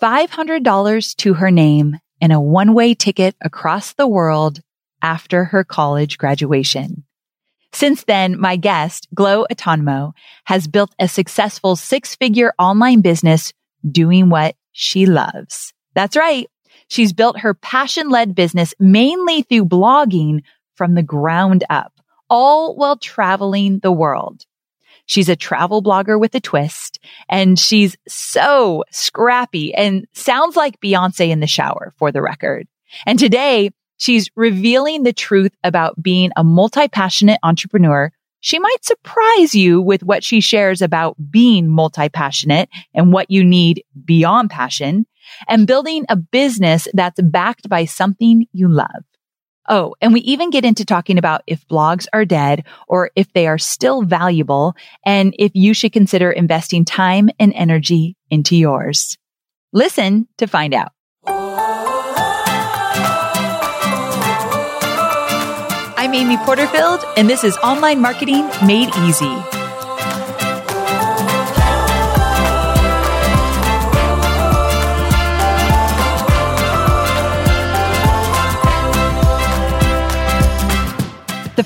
$500 to her name and a one way ticket across the world after her college graduation. Since then, my guest, Glo Atanmo, has built a successful six figure online business doing what she loves. That's right. She's built her passion led business mainly through blogging from the ground up, all while traveling the world. She's a travel blogger with a twist and she's so scrappy and sounds like Beyonce in the shower for the record. And today she's revealing the truth about being a multi-passionate entrepreneur. She might surprise you with what she shares about being multi-passionate and what you need beyond passion and building a business that's backed by something you love. Oh, and we even get into talking about if blogs are dead or if they are still valuable and if you should consider investing time and energy into yours. Listen to find out. I'm Amy Porterfield, and this is Online Marketing Made Easy.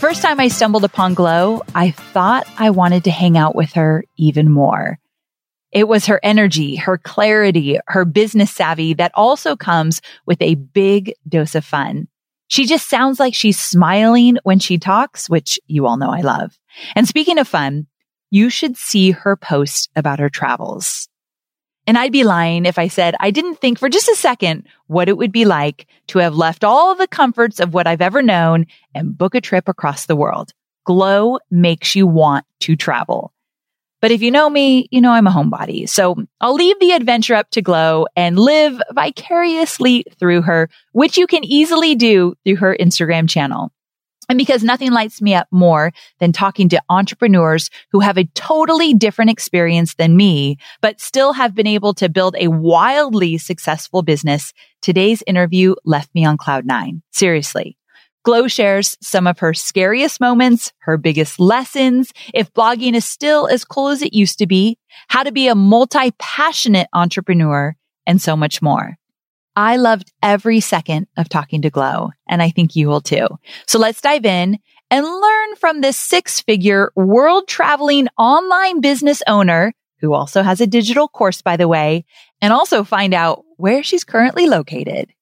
First time I stumbled upon Glo, I thought I wanted to hang out with her even more. It was her energy, her clarity, her business savvy that also comes with a big dose of fun. She just sounds like she's smiling when she talks, which you all know I love. And speaking of fun, you should see her post about her travels. And I'd be lying if I said I didn't think for just a second what it would be like to have left all the comforts of what I've ever known and book a trip across the world. Glo makes you want to travel. But if you know me, you know I'm a homebody. So I'll leave the adventure up to Glo and live vicariously through her, which you can easily do through her Instagram channel. And because nothing lights me up more than talking to entrepreneurs who have a totally different experience than me, but still have been able to build a wildly successful business, today's interview left me on cloud nine. Seriously. Glo shares some of her scariest moments, her biggest lessons, if blogging is still as cool as it used to be, how to be a multi-passionate entrepreneur, and so much more. I loved every second of talking to Glo, and I think you will too. So let's dive in and learn from this six figure world traveling online business owner who also has a digital course, by the way, and also find out where she's currently located.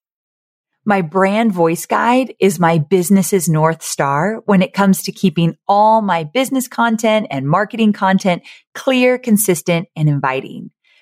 My brand voice guide is my business's North Star when it comes to keeping all my business content and marketing content clear, consistent, and inviting.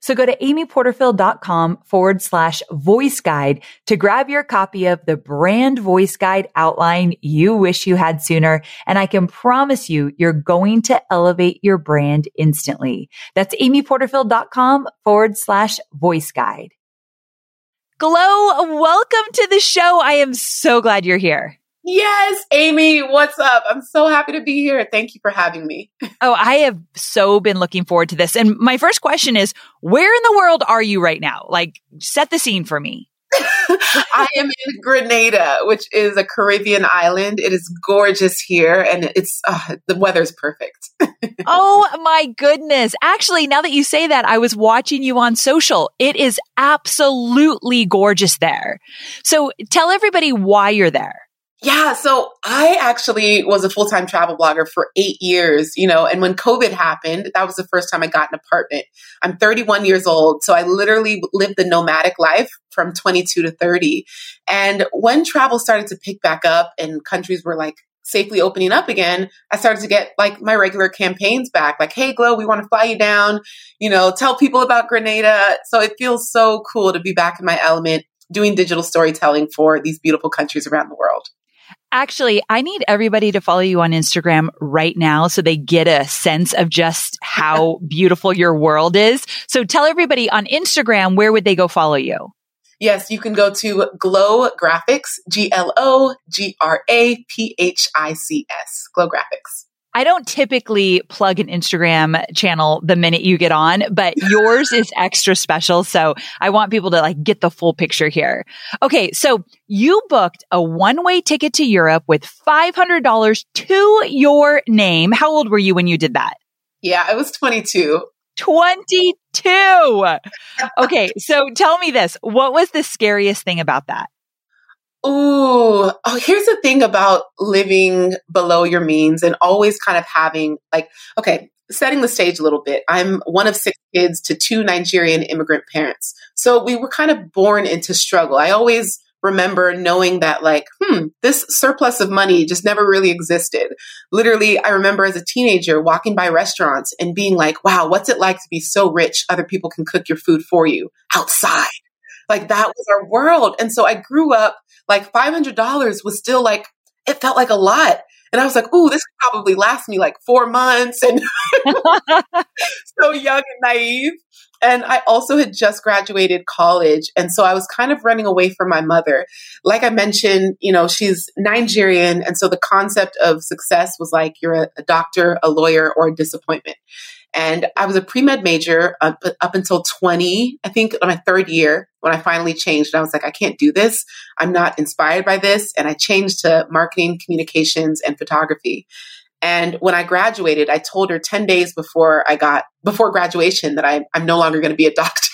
So go to amyporterfield.com forward slash voice guide to grab your copy of the brand voice guide outline you wish you had sooner. And I can promise you, you're going to elevate your brand instantly. That's amyporterfield.com forward slash voice guide. Glo, welcome to the show. I am so glad you're here. Yes, Amy, what's up? I'm so happy to be here. Thank you for having me. oh, I have so been looking forward to this. And my first question is where in the world are you right now? Like, set the scene for me. I am in Grenada, which is a Caribbean island. It is gorgeous here and it's uh, the weather's perfect. oh my goodness. Actually, now that you say that, I was watching you on social. It is absolutely gorgeous there. So tell everybody why you're there. Yeah, so I actually was a full time travel blogger for eight years, you know, and when COVID happened, that was the first time I got an apartment. I'm 31 years old, so I literally lived the nomadic life from 22 to 30. And when travel started to pick back up and countries were like safely opening up again, I started to get like my regular campaigns back, like, hey, Glo, we want to fly you down, you know, tell people about Grenada. So it feels so cool to be back in my element doing digital storytelling for these beautiful countries around the world. Actually, I need everybody to follow you on Instagram right now so they get a sense of just how beautiful your world is. So tell everybody on Instagram, where would they go follow you? Yes, you can go to Glo Graphics, G L O G R A P H I C S, Glo Graphics. I don't typically plug an Instagram channel the minute you get on, but yours is extra special. So I want people to like get the full picture here. Okay. So you booked a one way ticket to Europe with $500 to your name. How old were you when you did that? Yeah, I was 22. 22. Okay. So tell me this. What was the scariest thing about that? Ooh, oh, here's the thing about living below your means and always kind of having like, okay, setting the stage a little bit. I'm one of six kids to two Nigerian immigrant parents. So we were kind of born into struggle. I always remember knowing that like, hmm, this surplus of money just never really existed. Literally, I remember as a teenager walking by restaurants and being like, wow, what's it like to be so rich other people can cook your food for you outside? Like that was our world. And so I grew up like $500 was still like, it felt like a lot. And I was like, ooh, this could probably last me like four months and so young and naive. And I also had just graduated college. And so I was kind of running away from my mother. Like I mentioned, you know, she's Nigerian. And so the concept of success was like you're a, a doctor, a lawyer, or a disappointment. And I was a pre med major up, up until 20, I think my third year when I finally changed. I was like, I can't do this. I'm not inspired by this. And I changed to marketing, communications, and photography. And when I graduated, I told her 10 days before I got, before graduation that I, I'm no longer going to be a doctor.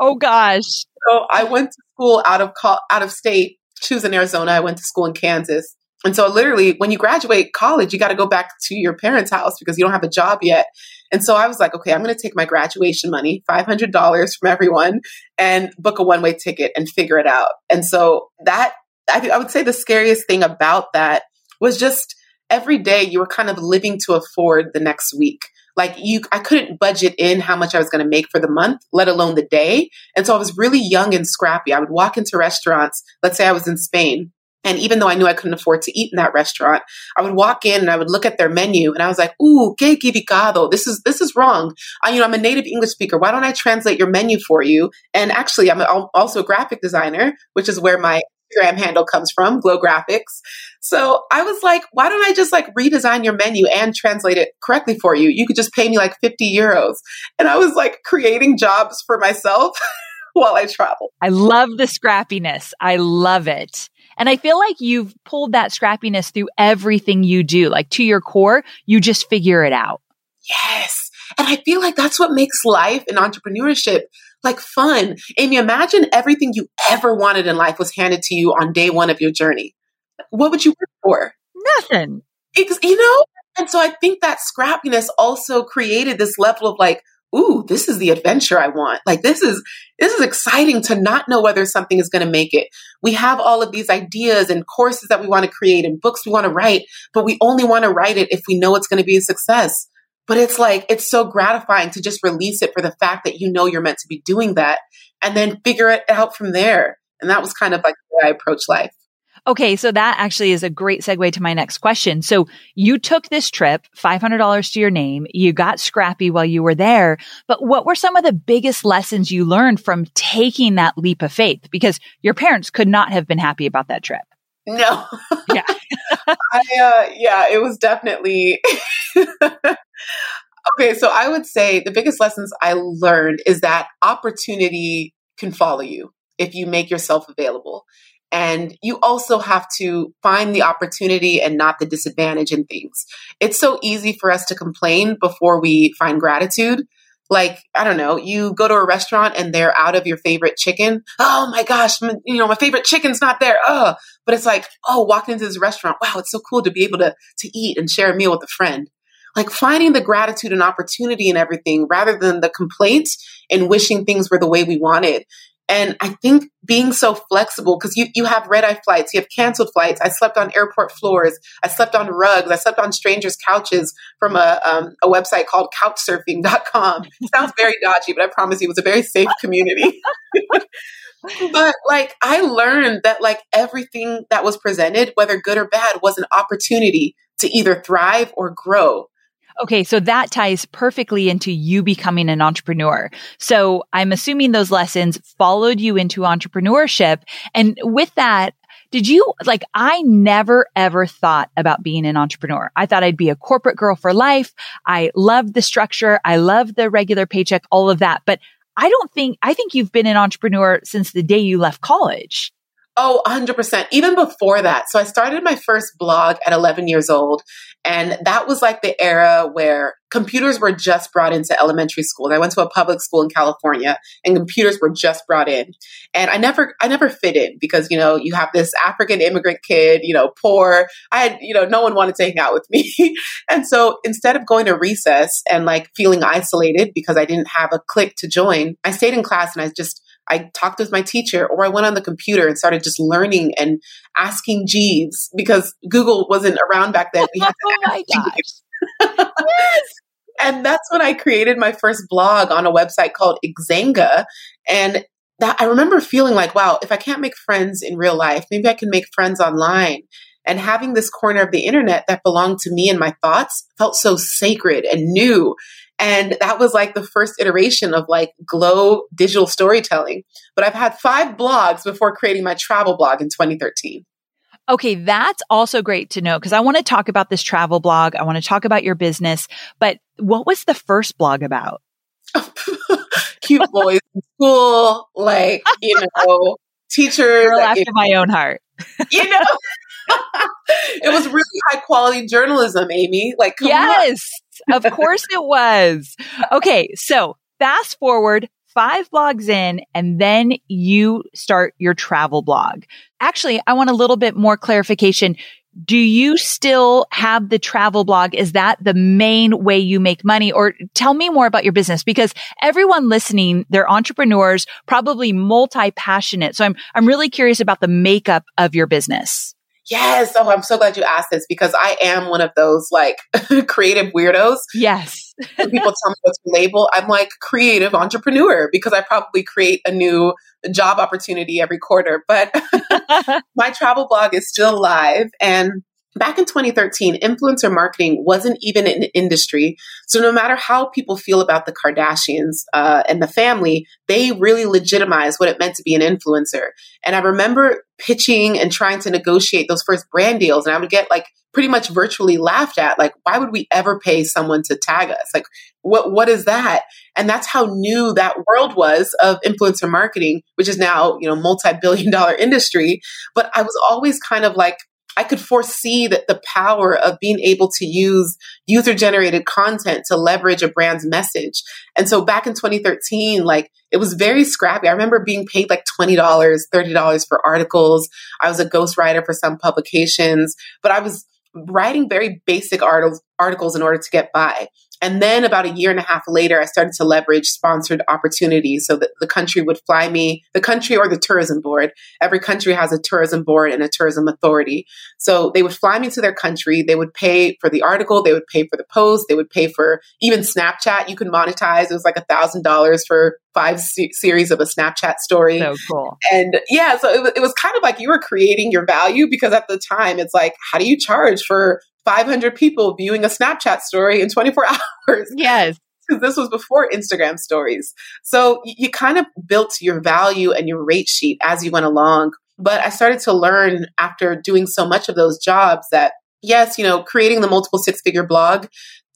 Oh gosh. So I went to school out of, out of state. She was in Arizona. I went to school in Kansas. And so literally when you graduate college, you got to go back to your parents' house because you don't have a job yet. And so I was like, okay, I'm going to take my graduation money, $500 from everyone and book a one way ticket and figure it out. And so that, I, I would say the scariest thing about that was just every day you were kind of living to afford the next week. Like you i couldn't budget in how much i was going to make for the month let alone the day. And so i was really young and scrappy. I would walk into restaurants let's say i was in spain and even though I knew I couldn't afford to eat in that restaurant, I would walk in and I would look at their menu and I was like, "Ooh, que equivocado! This is this is wrong. I, you know, I'm a native English speaker. Why don't I translate your menu for you?" And actually, I'm also a graphic designer, which is where my Instagram handle comes from, Glo Graphics. So I was like, "Why don't I just like redesign your menu and translate it correctly for you? You could just pay me like 50 euros." And I was like creating jobs for myself. while I travel. I love the scrappiness. I love it. And I feel like you've pulled that scrappiness through everything you do. Like to your core, you just figure it out. Yes. And I feel like that's what makes life and entrepreneurship like fun. Amy, imagine everything you ever wanted in life was handed to you on day one of your journey. What would you work for? Nothing. It's, you know? And so I think that scrappiness also created this level of like, ooh, this is the adventure I want. Like this is this is exciting to not know whether something is going to make it. We have all of these ideas and courses that we want to create and books we want to write, but we only want to write it if we know it's going to be a success. But it's like it's so gratifying to just release it for the fact that you know you're meant to be doing that and then figure it out from there. And that was kind of like the way I approach life. Okay. So that actually is a great segue to my next question. So you took this trip, $500 to your name. You got scrappy while you were there, but what were some of the biggest lessons you learned from taking that leap of faith? Because your parents could not have been happy about that trip. No. Yeah. I, uh, yeah, it was definitely. okay. So I would say the biggest lessons I learned is that opportunity can follow you if you make yourself available. And you also have to find the opportunity and not the disadvantage in things. It's so easy for us to complain before we find gratitude. Like, I don't know, you go to a restaurant and they're out of your favorite chicken. Oh my gosh, you know, my favorite chicken's not there. Oh, but it's like, oh, walking into this restaurant. Wow, it's so cool to be able to, to eat and share a meal with a friend like finding the gratitude and opportunity in everything rather than the complaints and wishing things were the way we wanted. And I think being so flexible, because you, you have red eye flights, you have canceled flights. I slept on airport floors. I slept on rugs. I slept on strangers' couches from a, um, a website called couchsurfing.com. Sounds very dodgy, but I promise you it was a very safe community. but like I learned that like everything that was presented, whether good or bad, was an opportunity to either thrive or grow. Okay, so that ties perfectly into you becoming an entrepreneur. So I'm assuming those lessons followed you into entrepreneurship. And with that, did you like, I never ever thought about being an entrepreneur. I thought I'd be a corporate girl for life. I loved the structure. I loved the regular paycheck, all of that. But I don't think, I think you've been an entrepreneur since the day you left college. Oh, 100%. Even before that. So I started my first blog at 11 years old. And that was like the era where computers were just brought into elementary school. And I went to a public school in California and computers were just brought in. And I never, I never fit in because, you know, you have this African immigrant kid, you know, poor. I had, you know, no one wanted to hang out with me. and so instead of going to recess and like feeling isolated because I didn't have a clique to join, I stayed in class and I just, I talked with my teacher or I went on the computer and started just learning and asking Jeeves because Google wasn't around back then. We had to oh my gosh. yes. And that's when I created my first blog on a website called Xanga. And that I remember feeling like, wow, if I can't make friends in real life, maybe I can make friends online. And having this corner of the internet that belonged to me and my thoughts felt so sacred and new. And that was like the first iteration of like Glo digital storytelling. But I've had five blogs before creating my travel blog in 2013. Okay, that's also great to know because I want to talk about this travel blog. I want to talk about your business. But what was the first blog about? Cute boys in school, like, you know, teachers. Girl after my own heart. you know, it was really high quality journalism, Amy. Like, yes, of course it was. Okay, so fast forward five blogs in and then you start your travel blog. Actually, I want a little bit more clarification. Do you still have the travel blog? Is that the main way you make money? Or tell me more about your business because everyone listening, they're entrepreneurs, probably multi passionate. So I'm, I'm really curious about the makeup of your business. Yes. Oh, I'm so glad you asked this because I am one of those like creative weirdos. Yes. people tell me what's label. I'm like creative entrepreneur because I probably create a new job opportunity every quarter. But my travel blog is still live and Back in 2013, influencer marketing wasn't even an industry. So no matter how people feel about the Kardashians uh, and the family, they really legitimized what it meant to be an influencer. And I remember pitching and trying to negotiate those first brand deals, and I would get like pretty much virtually laughed at. Like, why would we ever pay someone to tag us? Like, what what is that? And that's how new that world was of influencer marketing, which is now you know multi billion dollar industry. But I was always kind of like I could foresee that the power of being able to use user generated content to leverage a brand's message. And so back in 2013, like it was very scrappy. I remember being paid like $20, $30 for articles. I was a ghostwriter for some publications, but I was writing very basic articles, articles in order to get by. And then about a year and a half later, I started to leverage sponsored opportunities so that the country would fly me, the country or the tourism board. Every country has a tourism board and a tourism authority. So they would fly me to their country. They would pay for the article. They would pay for the post. They would pay for even Snapchat. You can monetize. It was like a thousand dollars for five se- series of a Snapchat story. So cool. And yeah, so it, it was kind of like you were creating your value because at the time it's like, how do you charge for 500 people viewing a Snapchat story in 24 hours. Yes. Because this was before Instagram stories. So you, you kind of built your value and your rate sheet as you went along. But I started to learn after doing so much of those jobs that, yes, you know, creating the multiple six figure blog,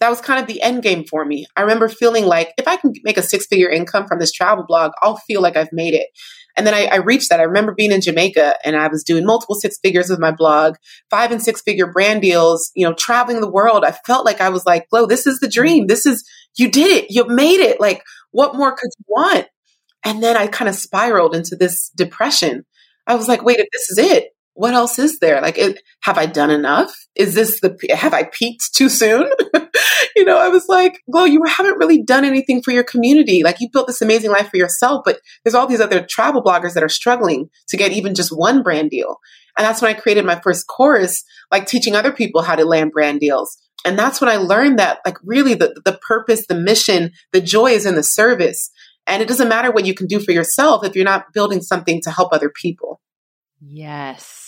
that was kind of the end game for me. I remember feeling like if I can make a six figure income from this travel blog, I'll feel like I've made it. And then I, I, reached that. I remember being in Jamaica and I was doing multiple six figures with my blog, five and six figure brand deals, you know, traveling the world. I felt like I was like, Glo, this is the dream. This is, you did it. You made it. Like, what more could you want? And then I kind of spiraled into this depression. I was like, wait, if this is it, what else is there? Like, it, have I done enough? Is this the, have I peaked too soon? you know, I was like, well, you haven't really done anything for your community. Like, you built this amazing life for yourself, but there's all these other travel bloggers that are struggling to get even just one brand deal. And that's when I created my first course, like teaching other people how to land brand deals. And that's when I learned that, like, really the, the purpose, the mission, the joy is in the service. And it doesn't matter what you can do for yourself if you're not building something to help other people. Yes.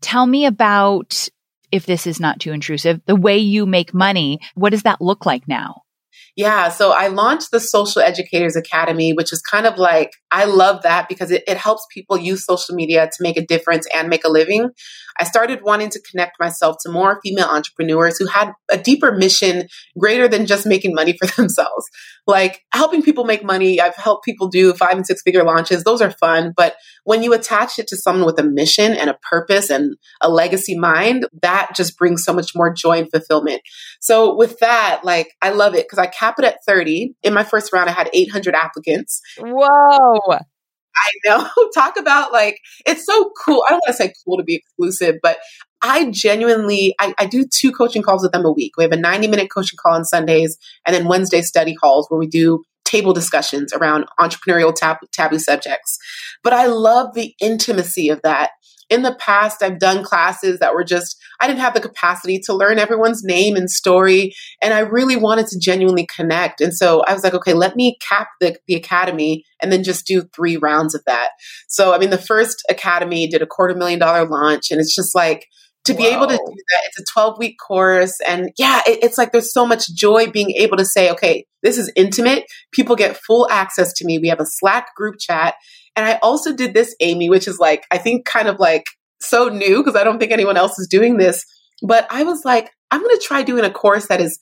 tell me about, if this is not too intrusive, the way you make money. What does that look like now? Yeah, so I launched the Social Educators Academy, which is kind of like, I love that because it, it, helps people use social media to make a difference and make a living. I started wanting to connect myself to more female entrepreneurs who had a deeper mission greater than just making money for themselves. Like helping people make money, I've helped people do five and six figure launches. Those are fun. But when you attach it to someone with a mission and a purpose and a legacy mind, that just brings so much more joy and fulfillment. So with that, like I love it because I cap it at 30. In my first round, I had 800 applicants. Whoa. I know. Talk about like, it's so cool. I don't want to say cool to be exclusive, but I genuinely, I, I, do two coaching calls with them a week. We have a 90 minute coaching call on Sundays and then Wednesday study calls where we do table discussions around entrepreneurial tab- taboo subjects. But I love the intimacy of that in the past, I've done classes that were just, I didn't have the capacity to learn everyone's name and story. And I really wanted to genuinely connect. And so I was like, okay, let me cap the, the academy and then just do three rounds of that. So, I mean, the first academy did a quarter million dollar launch. And it's just like, to be able to do that, it's a 12 week course. And yeah, it, it's like there's so much joy being able to say, okay, this is intimate. People get full access to me. We have a Slack group chat and I also did this, Amy, which is like, I think kind of like so new because I don't think anyone else is doing this. But I was like, I'm going to try doing a course that is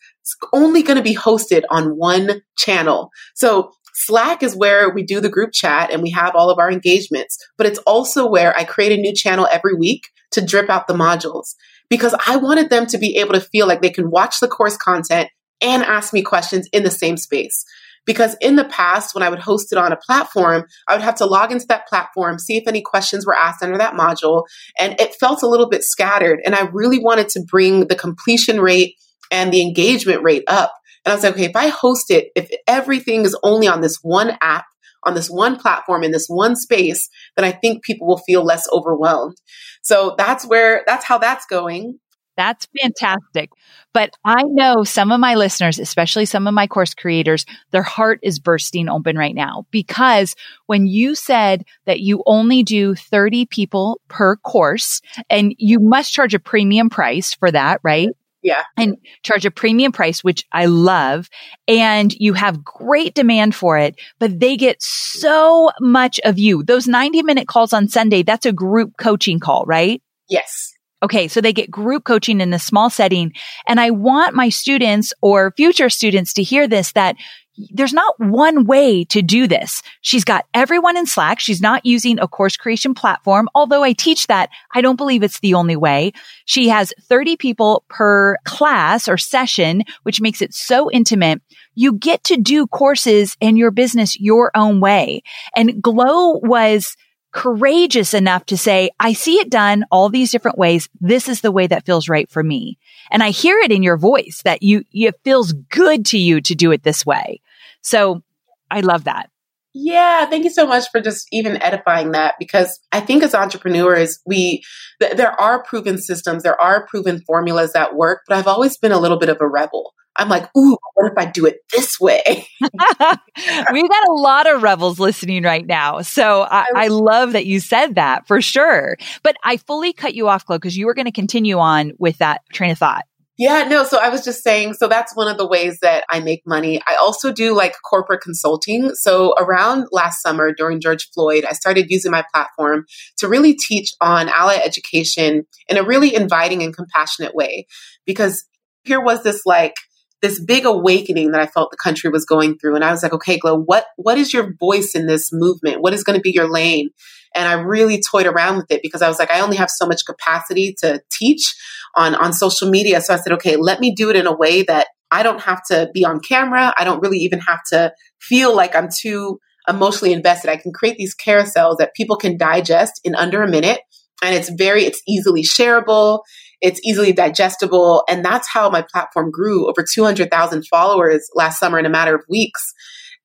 only going to be hosted on one channel. So Slack is where we do the group chat and we have all of our engagements, but it's also where I create a new channel every week to drip out the modules because I wanted them to be able to feel like they can watch the course content and ask me questions in the same space. Because in the past, when I would host it on a platform, I would have to log into that platform, see if any questions were asked under that module, and it felt a little bit scattered. And I really wanted to bring the completion rate and the engagement rate up And I was like, okay, if I host it, if everything is only on this one app, on this one platform in this one space, then I think people will feel less overwhelmed. So that's where, that's how that's going. That's fantastic. But I know some of my listeners, especially some of my course creators, their heart is bursting open right now because when you said that you only do 30 people per course and you must charge a premium price for that, right? Yeah. And charge a premium price, which I love. And you have great demand for it, but they get so much of you. Those 90 minute calls on Sunday, that's a group coaching call, right? Yes. Okay. So they get group coaching in a small setting. And I want my students or future students to hear this that there's not one way to do this. She's got everyone in Slack. She's not using a course creation platform. Although I teach that, I don't believe it's the only way. She has 30 people per class or session, which makes it so intimate. You get to do courses in your business your own way. And Glo was courageous enough to say, I see it done all these different ways. This is the way that feels right for me. And I hear it in your voice that you, it feels good to you to do it this way. So I love that. Yeah, thank you so much for just even edifying that because I think as entrepreneurs, we th- there are proven systems, there are proven formulas that work, but I've always been a little bit of a rebel. I'm like, ooh, what if I do it this way? We've got a lot of rebels listening right now. So I, I love that you said that for sure. But I fully cut you off, Glo, because you were going to continue on with that train of thought. Yeah, no. So I was just saying, so that's one of the ways that I make money. I also do like corporate consulting. So around last summer during George Floyd, I started using my platform to really teach on ally education in a really inviting and compassionate way. Because here was this like, this big awakening that I felt the country was going through. And I was like, okay, Glo, what, what is your voice in this movement? What is going to be your lane? And I really toyed around with it because I was like, I only have so much capacity to teach on, on social media. So I said, okay, let me do it in a way that I don't have to be on camera. I don't really even have to feel like I'm too emotionally invested. I can create these carousels that people can digest in under a minute. And it's very, it's easily shareable it's easily digestible. And that's how my platform grew over 200,000 followers last summer in a matter of weeks.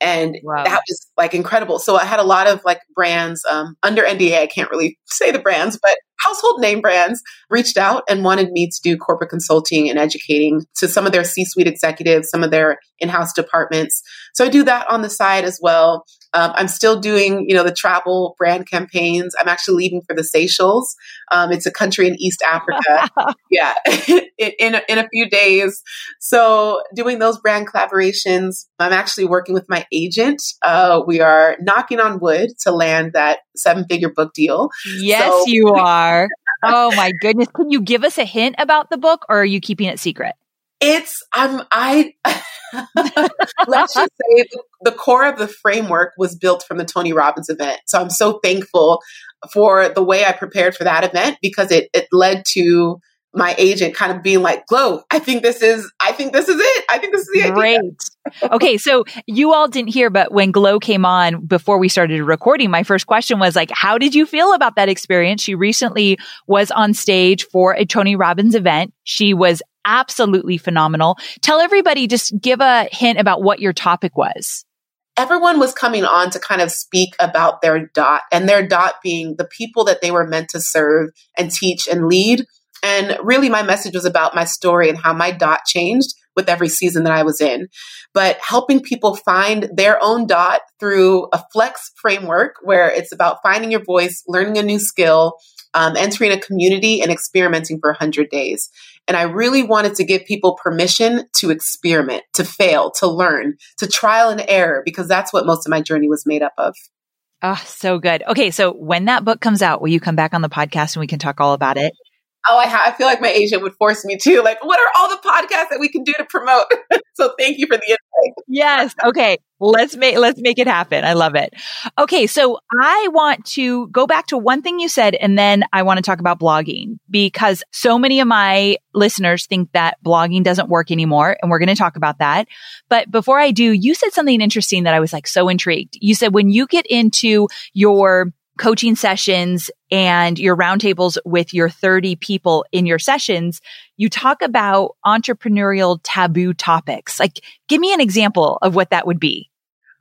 And wow. that was like incredible. So I had a lot of like brands um, under NDA. I can't really say the brands, but household name brands reached out and wanted me to do corporate consulting and educating to some of their C suite executives, some of their in house departments. So I do that on the side as well. Um, I'm still doing, you know, the travel brand campaigns. I'm actually leaving for the Seychelles. Um, it's a country in East Africa. yeah, in a, in a few days. So doing those brand collaborations. I'm actually working with my agent. Uh, we are knocking on wood to land that seven figure book deal. Yes, so- you are. oh my goodness! Can you give us a hint about the book, or are you keeping it secret? It's I'm I let's just say the, core of the framework was built from the Tony Robbins event. So I'm so thankful for the way I prepared for that event because it it led to my agent kind of being like, Glo I think this is, I think this is it. I think this is the Great. idea. okay. So you all didn't hear, but when Glo came on before we started recording, my first question was like, how did you feel about that experience? She recently was on stage for a Tony Robbins event. She was absolutely phenomenal. Tell everybody, just give a hint about what your topic was. Everyone was coming on to kind of speak about their dot and their dot being the people that they were meant to serve and teach and lead. And really, my message was about my story and how my dot changed with every season that I was in. But helping people find their own dot through a flex framework where it's about finding your voice, learning a new skill, um, entering a community, and experimenting for 100 days. And I really wanted to give people permission to experiment, to fail, to learn, to trial and error, because that's what most of my journey was made up of. Oh, so good. Okay. So when that book comes out, will you come back on the podcast and we can talk all about it? Oh, I, ha- I feel like my agent would force me to. Like, what are all the podcasts that we can do to promote? so thank you for the invite. Yes. Okay. Let's make let's make it happen. I love it. Okay, so I want to go back to one thing you said and then I want to talk about blogging because so many of my listeners think that blogging doesn't work anymore and we're going to talk about that. But before I do, you said something interesting that I was like so intrigued. You said when you get into your coaching sessions and your roundtables with your 30 people in your sessions, you talk about entrepreneurial taboo topics. Like, give me an example of what that would be.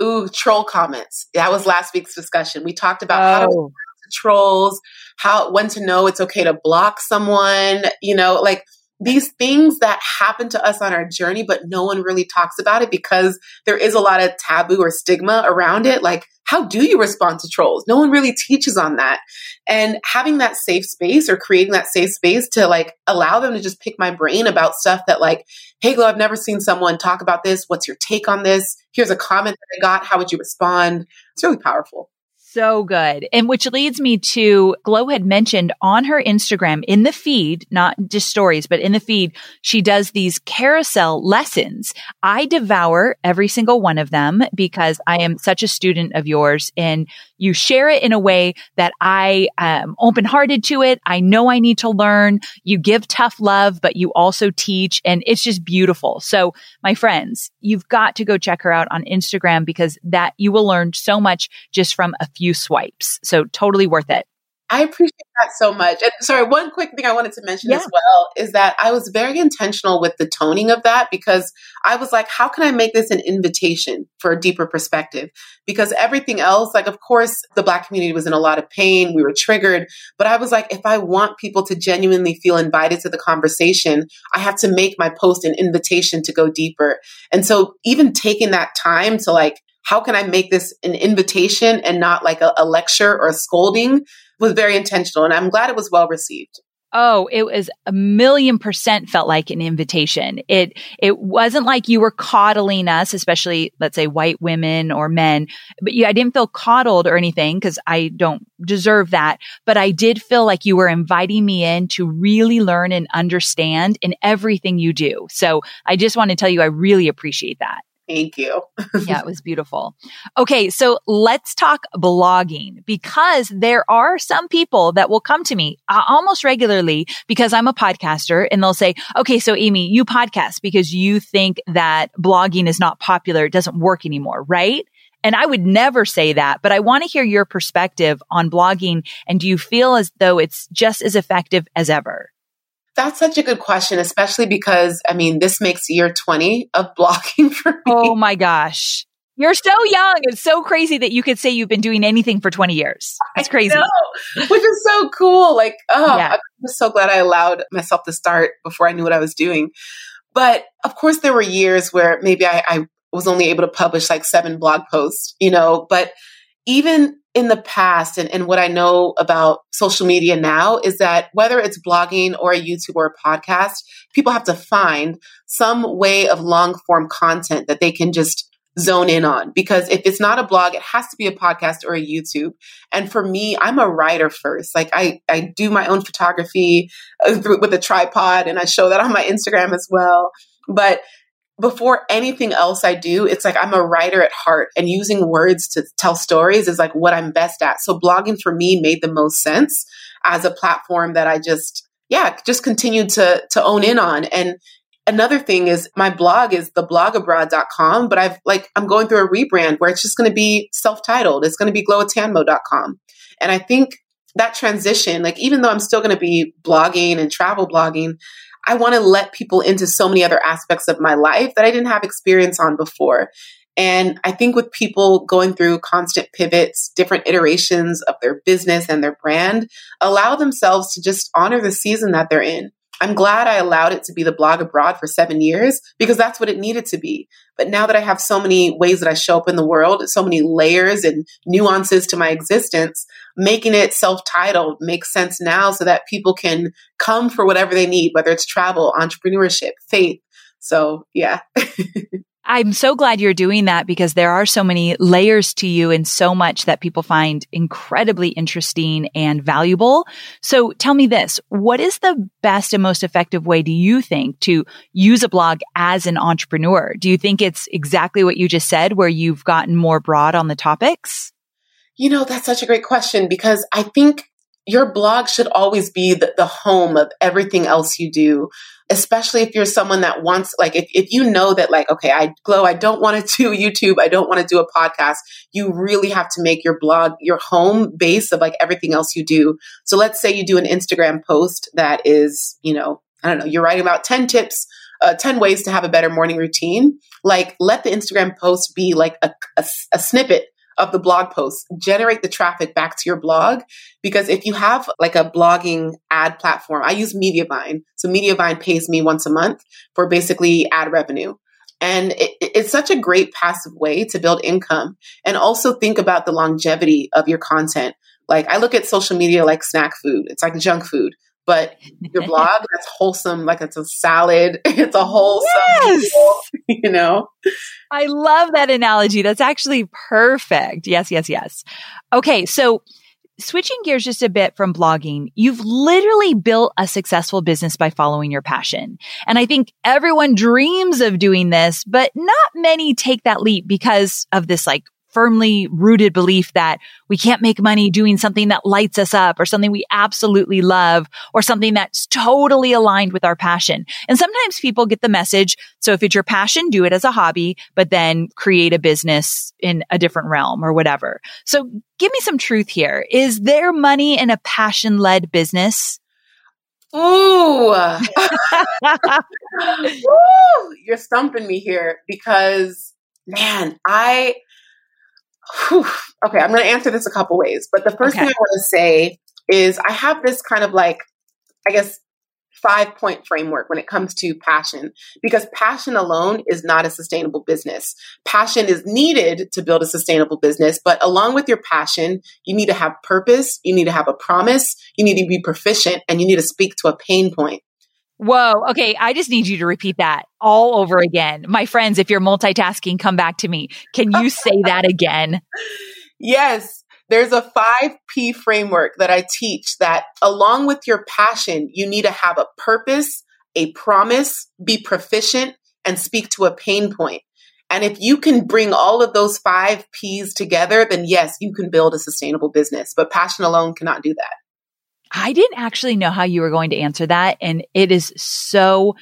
Ooh, troll comments. That was last week's discussion. We talked about oh. how to oh. trolls, how when to know it's okay to block someone, you know, like these things that happen to us on our journey, but no one really talks about it because there is a lot of taboo or stigma around it. Like, how do you respond to trolls? No one really teaches on that. And having that safe space or creating that safe space to like allow them to just pick my brain about stuff that, like, hey, Glo, I've never seen someone talk about this. What's your take on this? Here's a comment that I got. How would you respond? It's really powerful so good. And which leads me to Glo had mentioned on her Instagram in the feed, not just stories, but in the feed, she does these carousel lessons. I devour every single one of them because I am such a student of yours and you share it in a way that I um, am open hearted to it. I know I need to learn. You give tough love, but you also teach and it's just beautiful. So my friends, you've got to go check her out on Instagram because that you will learn so much just from a few swipes. So totally worth it. I appreciate that so much. And sorry, one quick thing I wanted to mention yeah. as well is that I was very intentional with the toning of that because I was like, how can I make this an invitation for a deeper perspective? Because everything else, like, of course, the Black community was in a lot of pain. We were triggered. But I was like, if I want people to genuinely feel invited to the conversation, I have to make my post an invitation to go deeper. And so even taking that time to like, how can I make this an invitation and not like a, a lecture or a scolding was very intentional. And I'm glad it was well received. Oh, it was a million percent felt like an invitation. It, it wasn't like you were coddling us, especially let's say white women or men, but yeah, I didn't feel coddled or anything because I don't deserve that. But I did feel like you were inviting me in to really learn and understand in everything you do. So I just want to tell you, I really appreciate that. Thank you. yeah, it was beautiful. Okay, so let's talk blogging because there are some people that will come to me uh, almost regularly because I'm a podcaster and they'll say, okay, so Amy, you podcast because you think that blogging is not popular. It doesn't work anymore, right? And I would never say that, but I want to hear your perspective on blogging. And do you feel as though it's just as effective as ever? That's such a good question, especially because I mean, this makes year 20 of blogging for me. Oh my gosh. You're so young. It's so crazy that you could say you've been doing anything for 20 years. It's crazy. Know, which is so cool. Like, oh, yeah. I'm just so glad I allowed myself to start before I knew what I was doing. But of course, there were years where maybe I, I was only able to publish like seven blog posts, you know, but even in the past and, and what I know about social media now is that whether it's blogging or a YouTube or a podcast, people have to find some way of long form content that they can just zone in on. Because if it's not a blog it has to be a podcast or a youtube. And for me i'm a writer first. Like i i do my own photography uh, with a tripod and i show that on my instagram as well. But before anything else I do, it's like I'm a writer at heart and using words to tell stories is like what I'm best at. So blogging for me made the most sense as a platform that I just, yeah, just continued to, to own in on. And another thing is my blog is theblogabroad.com, but I've like, I'm going through a rebrand where it's just going to be self-titled. It's going to be gloatanmo.com. And I think that transition, like even though I'm still going to be blogging and travel blogging, I want to let people into so many other aspects of my life that I didn't have experience on before. And I think with people going through constant pivots, different iterations of their business and their brand, allow themselves to just honor the season that they're in. I'm glad I allowed it to be the blog abroad for seven years because that's what it needed to be. But now that I have so many ways that I show up in the world, so many layers and nuances to my existence, making it self titled makes sense now so that people can come for whatever they need, whether it's travel, entrepreneurship, faith. So, yeah. I'm so glad you're doing that because there are so many layers to you and so much that people find incredibly interesting and valuable. So tell me this, what is the best and most effective way do you think to use a blog as an entrepreneur? Do you think it's exactly what you just said where you've gotten more broad on the topics? You know, that's such a great question because I think your blog should always be the, the home of everything else you do especially if you're someone that wants like if, if you know that like okay i Glo i don't want to do youtube i don't want to do a podcast you really have to make your blog your home base of like everything else you do. So let's say you do an instagram post that is you know i don't know you're writing about 10 tips uh, 10 ways to have a better morning routine. Like let the instagram post be like a, a, a snippet of the blog posts, generate the traffic back to your blog. Because if you have like a blogging ad platform, I use Mediavine. So Mediavine pays me once a month for basically ad revenue. And it, it's such a great passive way to build income and also think about the longevity of your content. Like I look at social media like snack food. It's like junk food but your blog that's wholesome like it's a salad. It's a wholesome yes! you know? I love that analogy. That's actually perfect. Yes yes yes. Okay so switching gears just a bit from blogging, you've literally built a successful business by following your passion. And I think everyone dreams of doing this, but not many take that leap because of this like firmly rooted belief that we can't make money doing something that lights us up or something we absolutely love or something that's totally aligned with our passion. And sometimes people get the message. So if it's your passion, do it as a hobby, but then create a business in a different realm or whatever. So give me some truth here. Is there money in a passion led business? Ooh. Ooh. You're stumping me here because man, I Whew. Okay, I'm going to answer this a couple ways. But the first okay. thing I want to say is I have this kind of like, I guess, five point framework when it comes to passion, because passion alone is not a sustainable business. Passion is needed to build a sustainable business, but along with your passion, you need to have purpose, you need to have a promise, you need to be proficient, and you need to speak to a pain point. Whoa. Okay. I just need you to repeat that all over again. My friends, if you're multitasking, come back to me. Can you say that again? Yes. There's a 5P framework that I teach that along with your passion, you need to have a purpose, a promise, be proficient, and speak to a pain point. And if you can bring all of those five P's together, then yes, you can build a sustainable business. But passion alone cannot do that. I didn't actually know how you were going to answer that. And it is so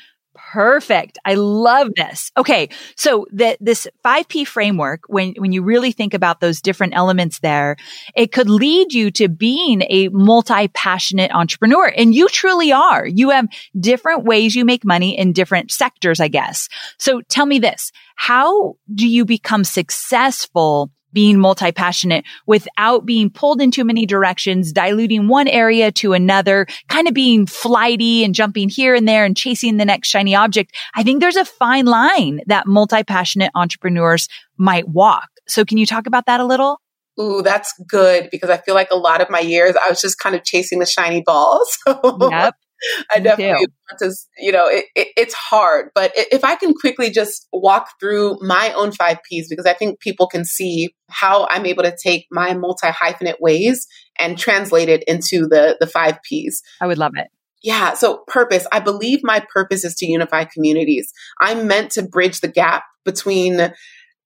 perfect. I love this. Okay. So that this 5P framework, when, when you really think about those different elements there, it could lead you to being a multi-passionate entrepreneur. And you truly are. You have different ways you make money in different sectors, I guess. So tell me this. How do you become successful being multi-passionate without being pulled in too many directions, diluting one area to another, kind of being flighty and jumping here and there and chasing the next shiny object. I think there's a fine line that multi-passionate entrepreneurs might walk. So can you talk about that a little? Ooh, that's good because I feel like a lot of my years I was just kind of chasing the shiny balls. yep. I definitely want to, you know, it, it, it's hard, but if I can quickly just walk through my own five P's, because I think people can see how I'm able to take my multi hyphenate ways and translate it into the, the five P's. I would love it. Yeah. So purpose. I believe my purpose is to unify communities. I'm meant to bridge the gap between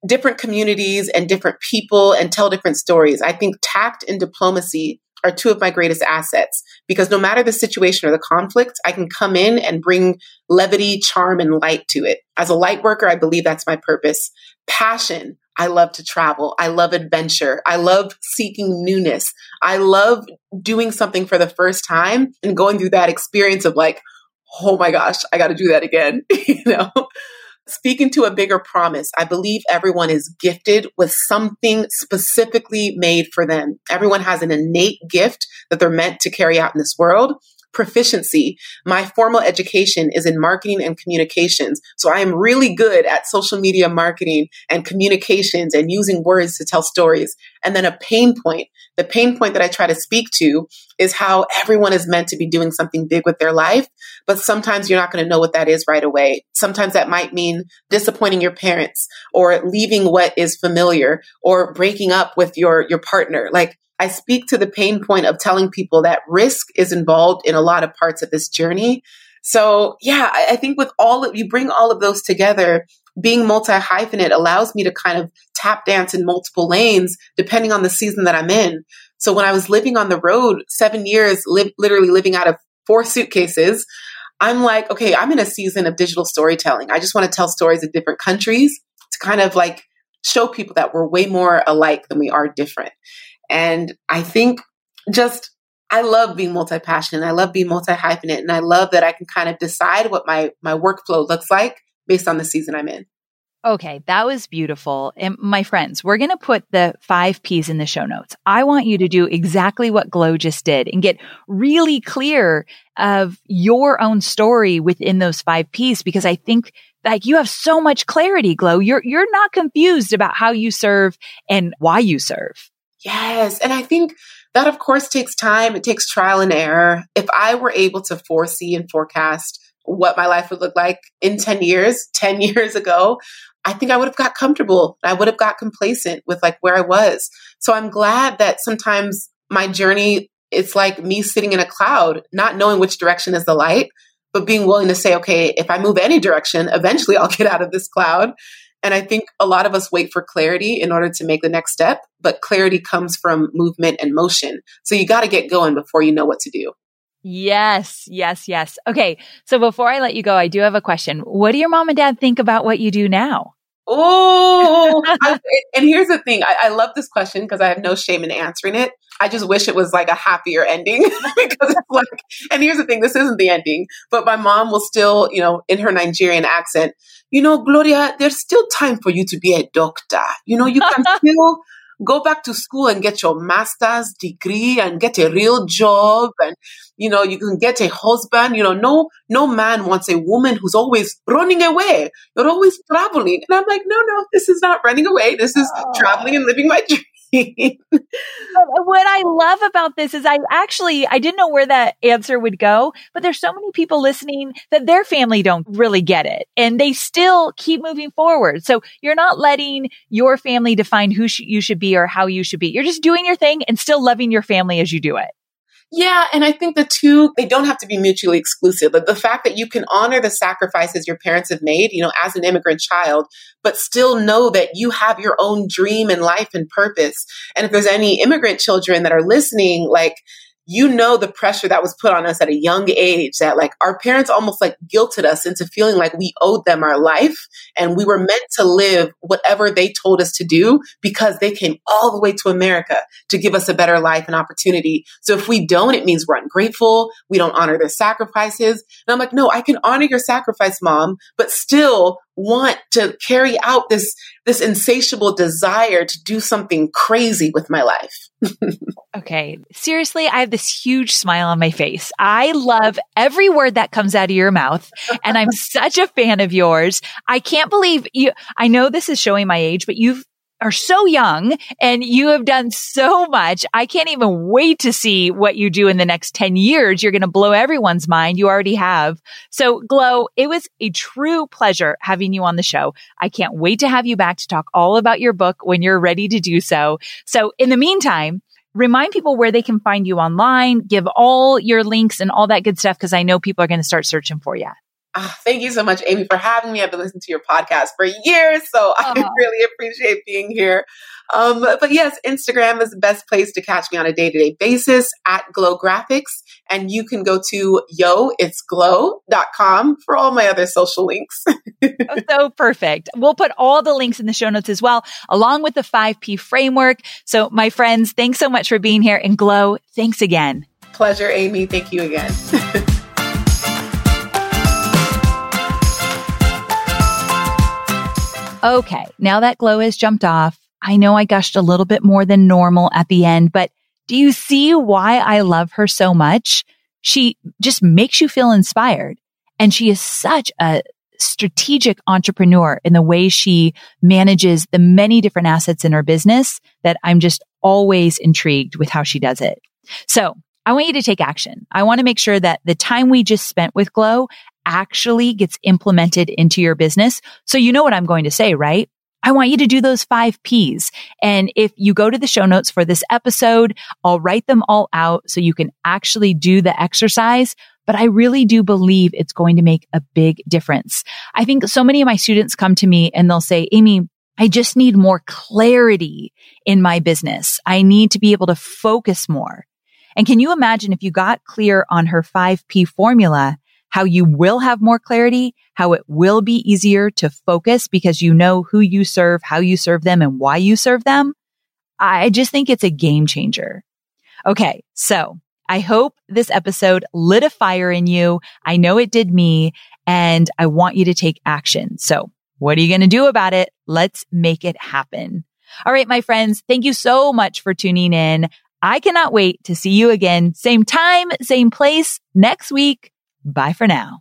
different communities and different people and tell different stories. I think tact and diplomacy are two of my greatest assets because no matter the situation or the conflict, I can come in and bring levity, charm, and light to it. As a light worker, I believe that's my purpose. Passion. I love to travel. I love adventure. I love seeking newness. I love doing something for the first time and going through that experience of like, oh my gosh, I got to do that again. you know? Speaking to a bigger promise, I believe everyone is gifted with something specifically made for them. Everyone has an innate gift that they're meant to carry out in this world proficiency. My formal education is in marketing and communications. So I am really good at social media marketing and communications and using words to tell stories. And then a pain point. The pain point that I try to speak to is how everyone is meant to be doing something big with their life, but sometimes you're not going to know what that is right away. Sometimes that might mean disappointing your parents or leaving what is familiar or breaking up with your your partner. Like I speak to the pain point of telling people that risk is involved in a lot of parts of this journey. So yeah, I, I think with all of you bring all of those together, being multi hyphenate allows me to kind of tap dance in multiple lanes depending on the season that I'm in. So when I was living on the road, seven years, li- literally living out of four suitcases, I'm like, okay, I'm in a season of digital storytelling. I just want to tell stories of different countries to kind of like show people that we're way more alike than we are different. And I think just I love being multi-passionate. I love being multi-hyphenate and I love that I can kind of decide what my my workflow looks like based on the season I'm in. Okay, that was beautiful. And my friends, we're going to put the five P's in the show notes. I want you to do exactly what Glo just did and get really clear of your own story within those five P's because I think like you have so much clarity, Glo. You're, you're not confused about how you serve and why you serve. Yes. And I think that of course takes time. It takes trial and error. If I were able to foresee and forecast what my life would look like in 10 years, 10 years ago, I think I would have got comfortable. I would have got complacent with like where I was. So I'm glad that sometimes my journey, it's like me sitting in a cloud, not knowing which direction is the light, but being willing to say, okay, if I move any direction, eventually I'll get out of this cloud. And I think a lot of us wait for clarity in order to make the next step, but clarity comes from movement and motion. So you got to get going before you know what to do. Yes, yes, yes. Okay. So before I let you go, I do have a question. What do your mom and dad think about what you do now? Oh, and here's the thing. I, I love this question because I have no shame in answering it. I just wish it was like a happier ending because it's like, and here's the thing. This isn't the ending, but my mom will still, you know, in her Nigerian accent, you know, Gloria, there's still time for you to be a doctor. You know, you can still go back to school and get your master's degree and get a real job and you know you can get a husband. You know no no man wants a woman who's always running away. You're always traveling. And i'm like no no this is not running away. This is oh. traveling and living my dream what I love about this is I actually I didn't know where that answer would go, but there's so many people listening that their family don't really get it and they still keep moving forward. So you're not letting your family define who sh- you should be or how you should be. You're just doing your thing and still loving your family as you do it. Yeah, and I think the two, they don't have to be mutually exclusive. The fact that you can honor the sacrifices your parents have made, you know, as an immigrant child, but still know that you have your own dream and life and purpose. And if there's any immigrant children that are listening, like, you know the pressure that was put on us at a young age that like our parents almost like guilted us into feeling like we owed them our life and we were meant to live whatever they told us to do because they came all the way to America to give us a better life and opportunity. So if we don't, it means we're ungrateful. We don't honor their sacrifices. And I'm like, no, I can honor your sacrifice, mom, but still want to carry out this this insatiable desire to do something crazy with my life. okay. Seriously, I have this huge smile on my face. I love every word that comes out of your mouth and I'm such a fan of yours. I can't believe you I know this is showing my age, but you've are so young and you have done so much. I can't even wait to see what you do in the next 10 years. You're going to blow everyone's mind. You already have. So Glo, it was a true pleasure having you on the show. I can't wait to have you back to talk all about your book when you're ready to do so. So in the meantime, remind people where they can find you online, give all your links and all that good stuff because I know people are going to start searching for you. Oh, thank you so much, Amy, for having me. I've been listening to your podcast for years, so I really appreciate being here. Um, but yes, Instagram is the best place to catch me on a day to day basis at Glo Graphics. And you can go to yoitsglo.com for all my other social links. oh, so perfect. We'll put all the links in the show notes as well, along with the 5P framework. So, my friends, thanks so much for being here. And Glo, thanks again. Pleasure, Amy. Thank you again. Okay, now that Glo has jumped off, I know I gushed a little bit more than normal at the end, but do you see why I love her so much? She just makes you feel inspired. And she is such a strategic entrepreneur in the way she manages the many different assets in her business that I'm just always intrigued with how she does it. So I want you to take action. I want to make sure that the time we just spent with Glo actually gets implemented into your business. So you know what I'm going to say, right? I want you to do those five P's. And if you go to the show notes for this episode, I'll write them all out so you can actually do the exercise. But I really do believe it's going to make a big difference. I think so many of my students come to me and they'll say, Amy, I just need more clarity in my business. I need to be able to focus more. And can you imagine if you got clear on her 5P formula, how you will have more clarity, how it will be easier to focus because you know who you serve, how you serve them and why you serve them? I just think it's a game changer. Okay. So I hope this episode lit a fire in you. I know it did me and I want you to take action. So what are you going to do about it? Let's make it happen. All right, my friends, thank you so much for tuning in. I cannot wait to see you again, same time, same place next week. Bye for now.